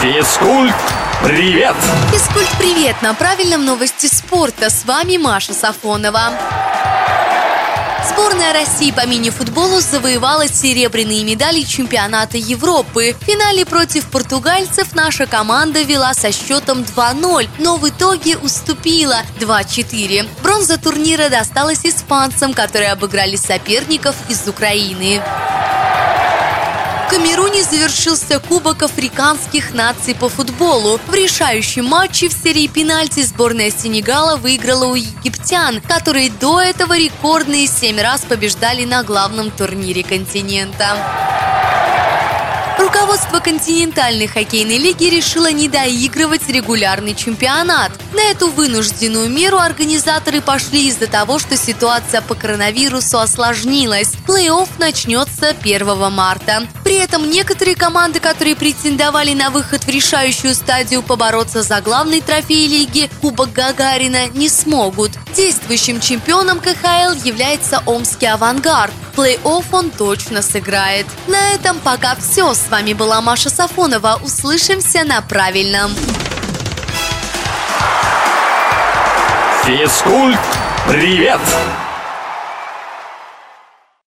Физкульт, привет! Физкульт, привет! На правильном новости спорта. С вами Маша Сафонова. Сборная России по мини-футболу завоевала серебряные медали чемпионата Европы. В финале против португальцев наша команда вела со счетом 2-0, но в итоге уступила 2-4. Бронза турнира досталась испанцам, которые обыграли соперников из Украины. Камеруне завершился Кубок африканских наций по футболу. В решающем матче в серии пенальти сборная Сенегала выиграла у египтян, которые до этого рекордные семь раз побеждали на главном турнире континента. Руководство континентальной хоккейной лиги решило не доигрывать регулярный чемпионат. На эту вынужденную меру организаторы пошли из-за того, что ситуация по коронавирусу осложнилась. Плей-офф начнется 1 марта. При этом некоторые команды, которые претендовали на выход в решающую стадию побороться за главный трофей лиги Кубок Гагарина, не смогут. Действующим чемпионом КХЛ является Омский «Авангард». Плей-офф он точно сыграет. На этом пока все. С вами была Маша Сафонова. Услышимся на правильном. Физкульт, привет!